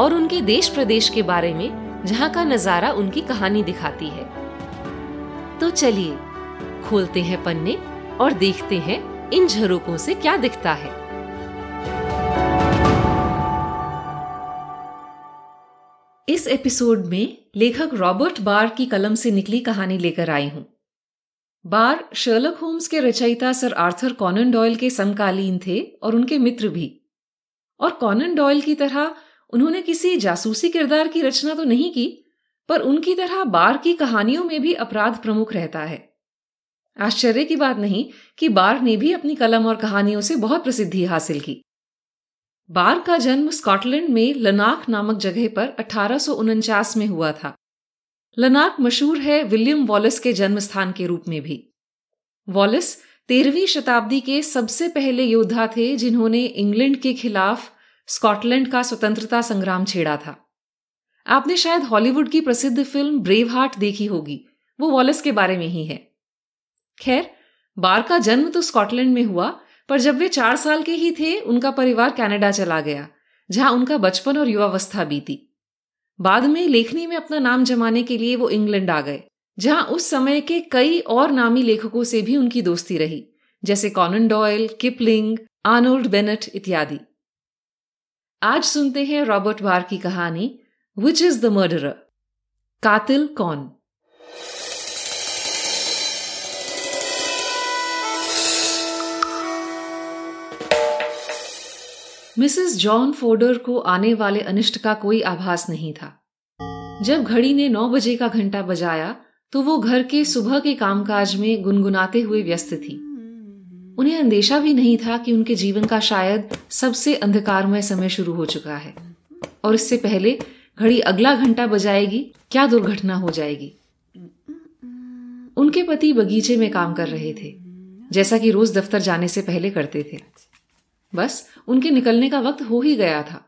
और उनके देश प्रदेश के बारे में जहाँ का नज़ारा उनकी कहानी दिखाती है। तो चलिए, खोलते हैं पन्ने और देखते हैं इन झरोकों से क्या दिखता है। इस एपिसोड में लेखक रॉबर्ट बार की कलम से निकली कहानी लेकर आई हूँ। बार शर्लक होम्स के रचयिता सर आर्थर कॉनन डॉयल के समकालीन थे और उनके मित्र भी। और कॉनन डॉयल की तरह उन्होंने किसी जासूसी किरदार की रचना तो नहीं की, पर उनकी तरह बार की कहानियों में भी अपराध प्रमुख रहता है। आश्चर्य की बात नहीं कि बार ने भी अपनी कलम और कहानियों से बहुत प्रसिद्धि हासिल की। बार का जन्म स्कॉटलैंड में लनाक नामक जगह पर अठारह सौ उनचास में हुआ था। लनाक मशहूर है विलियम वॉलिस के जन्म स्थान के रूप में भी। वॉलिस तेरहवीं शताब्दी के सबसे पहले योद्धा थे जिन्होंने इंग्लैंड के खिलाफ स्कॉटलैंड का स्वतंत्रता संग्राम छेड़ा था। आपने शायद हॉलीवुड की प्रसिद्ध फ़िल्म ब्रेव हार्ट देखी होगी। वो वॉलिस के बारे में ही है। खैर, बार का जन्म तो स्कॉटलैंड में हुआ, पर जब वे चार साल के ही थे, उनका परिवार कनाडा चला गया, जहाँ उनका बचपन और युवावस्था बीती। बाद में लेखनी में अपना नाम जमाने के लिए वो इंग्लैंड आ गए, जहाँ उस समय के कई और नामी लेखकों से भी उनकी दोस्ती रही, जैसे Conan Doyle, Kipling, Arnold Bennett इत्यादि। आज सुनते हैं रॉबर्ट बार की कहानी विच इज़ द मर्डरर कातिल कौन? मिसेस जॉन फोर्डर को आने वाले अनिष्ट का कोई आभास नहीं था। जब घड़ी ने नौ बजे का घंटा बजाया तो वो घर के सुबह के कामकाज में गुनगुनाते हुए व्यस्त थी। उन्हें अंदेशा भी नहीं था कि उनके जीवन का शायद सबसे अंधकारमय समय शुरू हो चुका है। और इससे पहले घड़ी अगला घंटा बजाएगी, क्या दुर्घटना हो जाएगी? उनके पति बगीचे में काम कर रहे थे, जैसा कि रोज दफ्तर जाने से पहले करते थे। बस उनके निकलने का वक्त हो ही गया था।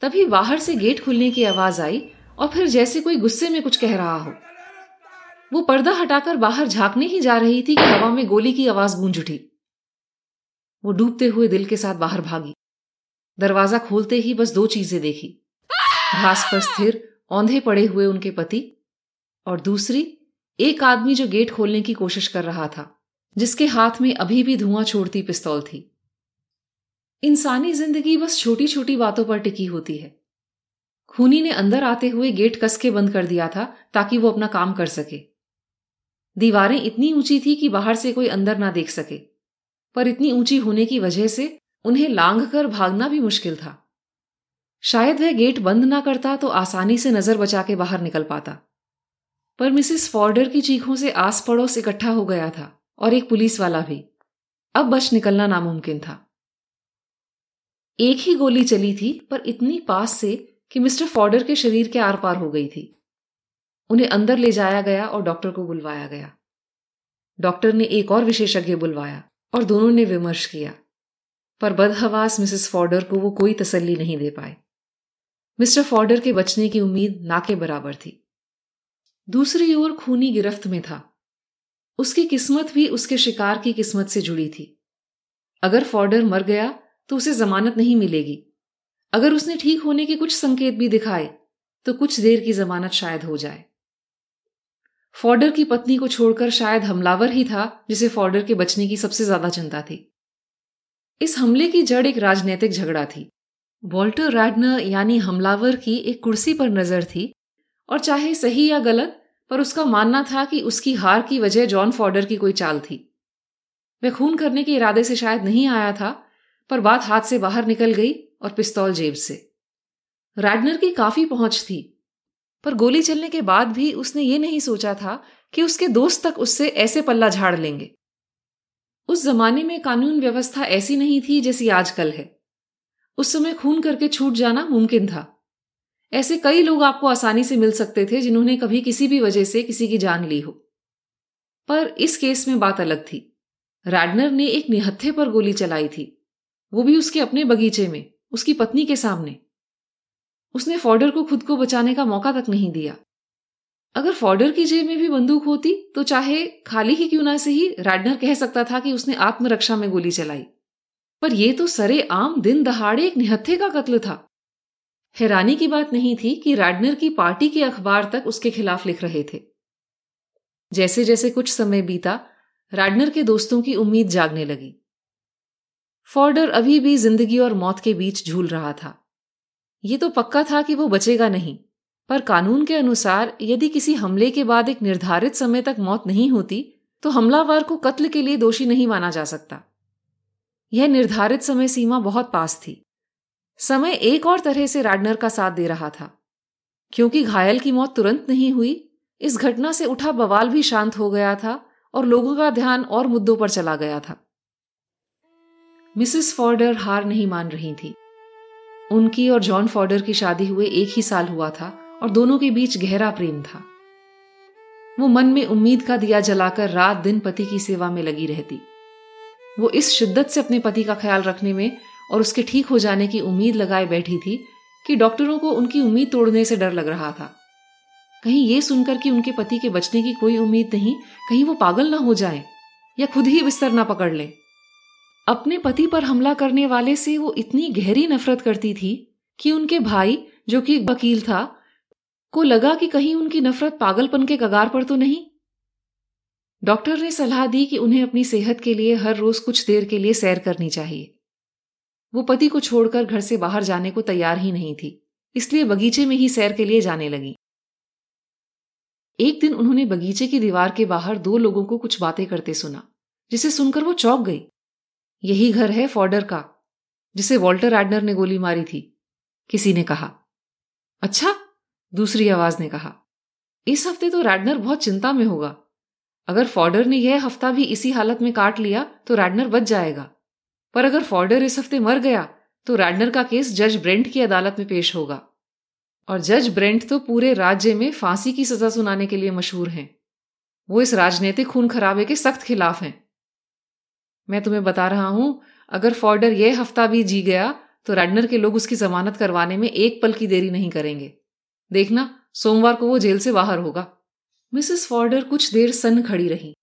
तभी बाहर से गेट खुलने की आवाज़ आई और फिर जैसे कोई गुस्से में कुछ कह रहा हो। वो पर्दा हटाकर बाहर झांकने ही जा रही थी कि हवा में गोली की आवाज़ गूंज उठी। वो डूबते हुए दिल के साथ बाहर भागी। दरवाज़ा खोलते ही बस दो चीज़ें देखी। घास पर स्थिर, औंधे पड़े हुए उनके पति और दूसरी, एक आदमी जो गेट खोलने की कोशिश कर रहा था, जिसके हाथ में अभी भी धुआँ छोड़ती पिस्तौल थी। इंसानी ज़िंदगी बस छोटी छोटी बातों पर टिकी होती है। खूनी ने अंदर आते हुए गेट कस के बंद कर दिया था ताकि वो अपना काम कर सके। दीवारें इतनी ऊँची थी कि बाहर से कोई अंदर ना देख सके। पर इतनी ऊँची होने की वजह से उन्हें लांग कर भागना भी मुश्किल था। शायद वह गेट बंद ना करता तो आसानी से नज़र बचा के बाहर निकल पाता। पर मिसेस फॉर्डर की चीखों से आस पड़ोस इकट्ठा हो गया था और एक पुलिस वाला भी। अब बच निकलना नामुमकिन था। एक ही गोली चली थी पर इतनी पास से कि मिस्टर फॉर्डर के शरीर के आर पार हो गई थी। उन्हें अंदर ले जाया गया और डॉक्टर को बुलवाया गया। डॉक्टर ने एक और विशेषज्ञ बुलवाया और दोनों ने विमर्श किया। पर बदहवास मिसेस फॉर्डर को वो कोई तसल्ली नहीं दे पाए। मिस्टर फॉर्डर के बचने की उम्मीद ना के बराबर थी। दूसरी ओर खूनी गिरफ्त में था। उसकी किस्मत भी उसके शिकार की किस्मत से जुड़ी थी। अगर फॉर्डर मर गया तो उसे जमानत नहीं मिलेगी। अगर उसने ठीक होने के कुछ संकेत भी दिखाए तो कुछ देर की जमानत शायद हो जाए। फॉर्डर की पत्नी को छोड़कर शायद हमलावर ही था, जिसे फॉर्डर के बचने की सबसे ज़्यादा चिंता थी। इस हमले की जड़ एक राजनीतिक झगड़ा थी। वॉल्टर रैडनर यानी हमलावर की एक कुर्सी पर नज़र थी, और चाहे सही या गलत, पर उसका मानना था कि उसकी हार की वजह जॉन फॉर्डर की कोई चाल थी। वह खून करने के इरादे से शायद नहीं आया था, पर बात हाथ से बाहर निकल गई और पिस्तौल जेब से। रैडनर की काफ़ी पहुँच थी पर गोली चलने के बाद भी उसने ये नहीं सोचा था कि उसके दोस्त तक उससे ऐसे पल्ला झाड़ लेंगे। उस जमाने में कानून व्यवस्था ऐसी नहीं थी जैसी आजकल है। उस समय खून करके छूट जाना मुमकिन था। ऐसे कई लोग आपको आसानी से मिल सकते थे जिन्होंने कभी किसी भी वजह से किसी की जान ली हो। पर इस केस में बात अलग थी। रैडनर ने एक निहत्थे पर गोली चलाई थी। वो भी उसके अपने बगीचे में, उसकी पत्नी के सामने। उसने फॉर्डर को खुद को बचाने का मौका तक नहीं दिया। अगर फॉर्डर की जेब में भी बंदूक होती तो चाहे खाली ही क्यों ना से ही रैडनर कह सकता था कि उसने आत्मरक्षा में गोली चलाई। पर यह तो सरे आम दिन दहाड़े एक निहत्थे का कत्ल था। हैरानी की बात नहीं थी कि रैडनर की पार्टी के अखबार तक उसके खिलाफ लिख रहे थे। जैसे जैसे कुछ समय बीता, रैडनर के दोस्तों की उम्मीद जागने लगी। फॉर्डर अभी भी ज़िंदगी और मौत के बीच झूल रहा था। ये तो पक्का था कि वो बचेगा नहीं। पर कानून के अनुसार, यदि किसी हमले के बाद एक निर्धारित समय तक मौत नहीं होती तो हमलावर को कत्ल के लिए दोषी नहीं माना जा सकता। यह निर्धारित समय सीमा बहुत पास थी। समय एक और तरह से राडनर का साथ दे रहा था। क्योंकि घायल की मौत तुरंत नहीं हुई, इस घटना से उठा बवाल भी शांत हो गया था और लोगों का ध्यान और मुद्दों पर चला गया था। मिसेस फॉर्डर हार नहीं मान रही थी। उनकी और जॉन फॉर्डर की शादी हुए एक ही साल हुआ था और दोनों के बीच गहरा प्रेम था। वो मन में उम्मीद का दिया जलाकर रात दिन पति की सेवा में लगी रहती। वो इस शिद्दत से अपने पति का ख्याल रखने में और उसके ठीक हो जाने की उम्मीद लगाए बैठी थी कि डॉक्टरों को उनकी उम्मीद तोड़ने से डर लग रहा था। कहीं ये सुनकर कि उनके पति के बचने की कोई उम्मीद नहीं, कहीं वो पागल ना हो जाए या खुद ही बिस्तर ना पकड़ ले। अपने पति पर हमला करने वाले से वो इतनी गहरी नफरत करती थी कि उनके भाई, जो कि वकील था, को लगा कि कहीं उनकी नफरत पागलपन के कगार पर तो नहीं। डॉक्टर ने सलाह दी कि उन्हें अपनी सेहत के लिए हर रोज कुछ देर के लिए सैर करनी चाहिए। वो पति को छोड़कर घर से बाहर जाने को तैयार ही नहीं थी, इसलिए बगीचे में ही सैर के लिए जाने लगी। एक दिन उन्होंने बगीचे की दीवार के बाहर दो लोगों को कुछ बातें करते सुना, जिसे सुनकर वो चौंक गई। यही घर है फॉर्डर का, जिसे वॉल्टर एडनर ने गोली मारी थी, किसी ने कहा। अच्छा दूसरी आवाज़ ने कहा। इस हफ़्ते तो रैडनर बहुत चिंता में होगा। अगर फॉर्डर ने यह हफ़्ता भी इसी हालत में काट लिया तो रैडनर बच जाएगा। पर अगर फॉर्डर इस हफ़्ते मर गया तो रैडनर का केस जज ब्रेंट की अदालत में पेश होगा। और जज ब्रेंट तो पूरे राज्य में फांसी की सजा सुनाने के लिए मशहूर हैं। वो इस राजनीतिक खून खराबे के सख्त खिलाफ हैं। मैं तुम्हें बता रहा हूँ, अगर फॉर्डर यह हफ़्ता भी जी गया तो रैडनर के लोग उसकी जमानत करवाने में एक पल की देरी नहीं करेंगे। देखना, सोमवार को वो जेल से बाहर होगा। मिसेस फॉर्डर कुछ देर सन खड़ी रही।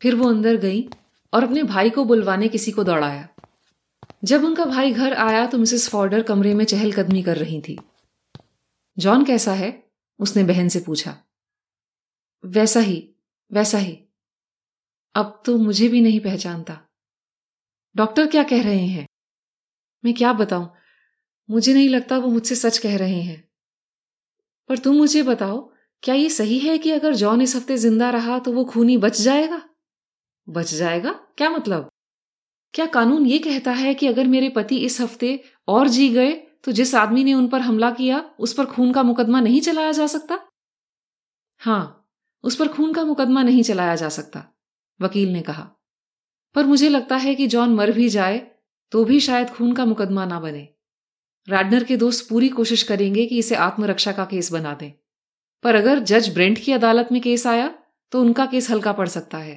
फिर वो अंदर गई और अपने भाई को बुलवाने किसी को दौड़ाया। जब उनका भाई घर आया तो मिसेस फॉर्डर कमरे में चहलकदमी कर रही थी। जॉन कैसा है? उसने बहन से पूछा। वैसा ही वैसा ही। अब तो मुझे भी नहीं पहचानता। डॉक्टर क्या कह रहे हैं? मैं क्या बताऊँ? मुझे नहीं लगता वो मुझसे सच कह रहे हैं। पर तुम मुझे बताओ, क्या ये सही है कि अगर जॉन इस हफ़्ते ज़िंदा रहा तो वो खूनी बच जाएगा? बच जाएगा? क्या मतलब? क्या कानून ये कहता है कि अगर मेरे पति इस हफ़्ते और जी गए तो जिस आदमी ने उन पर हमला किया, उस पर खून का मुकदमा नहीं चलाया जा सकता? हाँ, उस पर खून का मुकदमा नहीं चलाया जा सकता, वकील ने कहा। पर मुझे लगता है कि जॉन मर भी जाए तो भी शायद खून का मुकदमा ना बने। राडनर के दोस्त पूरी कोशिश करेंगे कि इसे आत्मरक्षा का केस बना दें। पर अगर जज ब्रेंट की अदालत में केस आया तो उनका केस हल्का पड़ सकता है।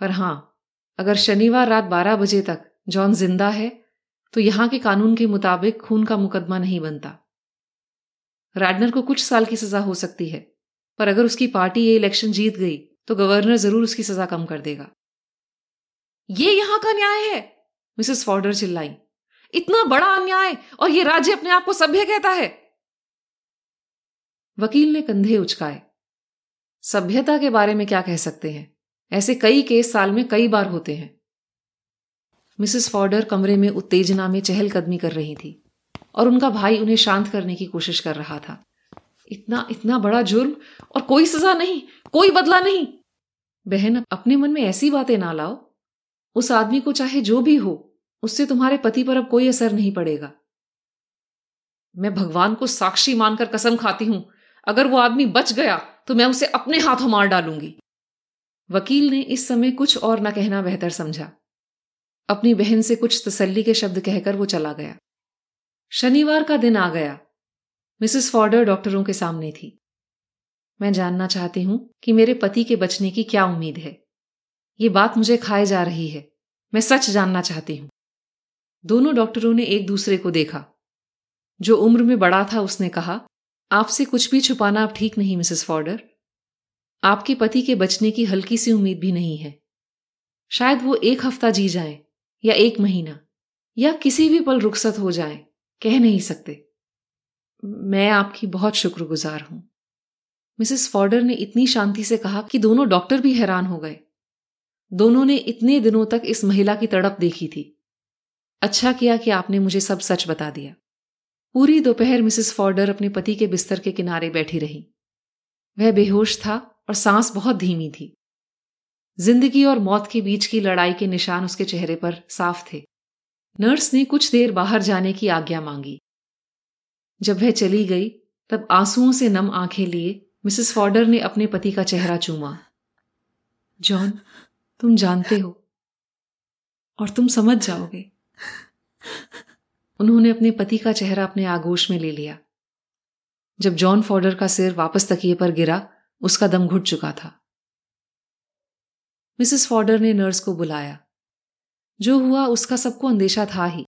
पर हाँ, अगर शनिवार रात 12 बजे तक जॉन ज़िंदा है तो यहाँ के कानून के मुताबिक खून का मुकदमा नहीं बनता। रैडनर को कुछ साल की सजा हो सकती है, पर अगर उसकी पार्टी ये इलेक्शन जीत गई तो गवर्नर ज़रूर उसकी सजा कम कर देगा। ये यहाँ का न्याय है। मिसेस फॉर्डर चिल्लाई। इतना बड़ा अन्याय और ये राज्य अपने आप को सभ्य कहता है। वकील ने कंधे उचकाए। सभ्यता के बारे में क्या कह सकते हैं? ऐसे कई केस साल में कई बार होते हैं। मिसेस फॉर्डर कमरे में उत्तेजना में चहलकदमी कर रही थी और उनका भाई उन्हें शांत करने की कोशिश कर रहा था। इतना इतना बड़ा जुर्म और कोई सजा नहीं, कोई बदला नहीं। बहन, अपने मन में ऐसी बातें ना लाओ उस आदमी को चाहे जो भी हो, उससे तुम्हारे पति पर अब कोई असर नहीं पड़ेगा। मैं भगवान को साक्षी मानकर कसम खाती हूँ। अगर वो आदमी बच गया तो मैं उसे अपने हाथों मार डालूँगी। वकील ने इस समय कुछ और न कहना बेहतर समझा। अपनी बहन से कुछ तसल्ली के शब्द कहकर वो चला गया। शनिवार का दिन आ गया। मिसेस फॉर्डर डॉक्टरों के सामने थी। मैं जानना चाहती हूँ कि मेरे पति के बचने की क्या उम्मीद है। ये बात मुझे खाए जा रही है। मैं सच जानना चाहती हूँ। दोनों डॉक्टरों ने एक दूसरे को देखा। जो उम्र में बड़ा था, उसने कहा, आपसे कुछ भी छुपाना अब ठीक नहीं, मिसेस फॉर्डर। आपके पति के बचने की हल्की सी उम्मीद भी नहीं है। शायद वो एक हफ़्ता जी जाए, या एक महीना, या किसी भी पल रुखसत हो जाए, कह नहीं सकते। मैं आपकी बहुत शुक्रगुजार हूँ। मिसेस फॉर्डर ने इतनी शांति से कहा कि दोनों डॉक्टर भी हैरान हो गए। दोनों ने इतने दिनों तक इस महिला की तड़प देखी थी। अच्छा किया कि आपने मुझे सब सच बता दिया। पूरी दोपहर मिसेस फॉर्डर अपने पति के बिस्तर के किनारे बैठी रही। वह बेहोश था और सांस बहुत धीमी थी। ज़िंदगी और मौत के बीच की लड़ाई के निशान उसके चेहरे पर साफ़ थे। नर्स ने कुछ देर बाहर जाने की आज्ञा मांगी। जब वह चली गई, तब आंसुओं से नम आँखें लिए मिसेस फॉर्डर ने अपने पति का चेहरा चूमा। जॉन तुम जानते हो। और तुम समझ जाओगे। उन्होंने अपने पति का चेहरा अपने आगोश में ले लिया। जब जॉन फॉर्डर का सिर वापस तकिए पर गिरा, उसका दम घुट चुका था। मिसेस फॉर्डर ने नर्स को बुलाया। जो हुआ, उसका सबको अंदेशा था ही।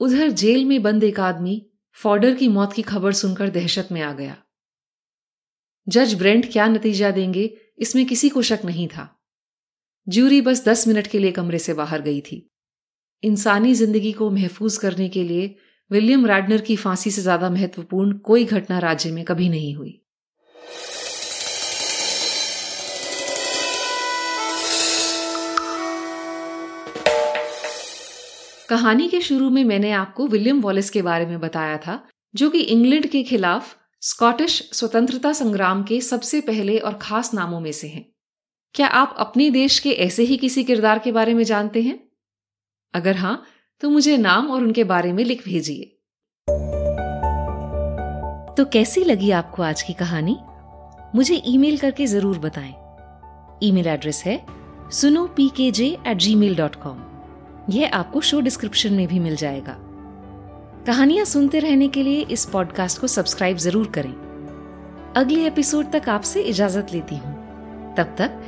उधर जेल में बंद एक आदमी फॉर्डर की मौत की खबर सुनकर दहशत में आ गया। जज ब्रेंट क्या नतीजा देंगे, इसमें किसी को शक नहीं था। ज्यूरी बस दस मिनट के लिए कमरे से बाहर गई थी। इंसानी ज़िंदगी को महफूज करने के लिए विलियम रैडनर की फांसी से ज़्यादा महत्वपूर्ण कोई घटना राज्य में कभी नहीं हुई। कहानी के शुरू में मैंने आपको विलियम वॉलिस के बारे में बताया था, जो कि इंग्लैंड के खिलाफ स्कॉटिश स्वतंत्रता संग्राम के सबसे पहले और खास नामों में से हैं। क्या आप अपने देश के ऐसे ही किसी किरदार के बारे में जानते हैं? अगर हाँ तो मुझे नाम और उनके बारे में लिख भेजिए। तो कैसी लगी आपको आज की कहानी? मुझे ईमेल करके ज़रूर बताएँ। ईमेल एड्रेस है सुनो P K J at Gmail dot com यह आपको शो डिस्क्रिप्शन में भी मिल जाएगा। कहानियाँ सुनते रहने के लिए इस पॉडकास्ट को सब्सक्राइब ज़रूर करें। अगले एपिसोड तक आपसे इजाज़त लेती हूँ। तब तक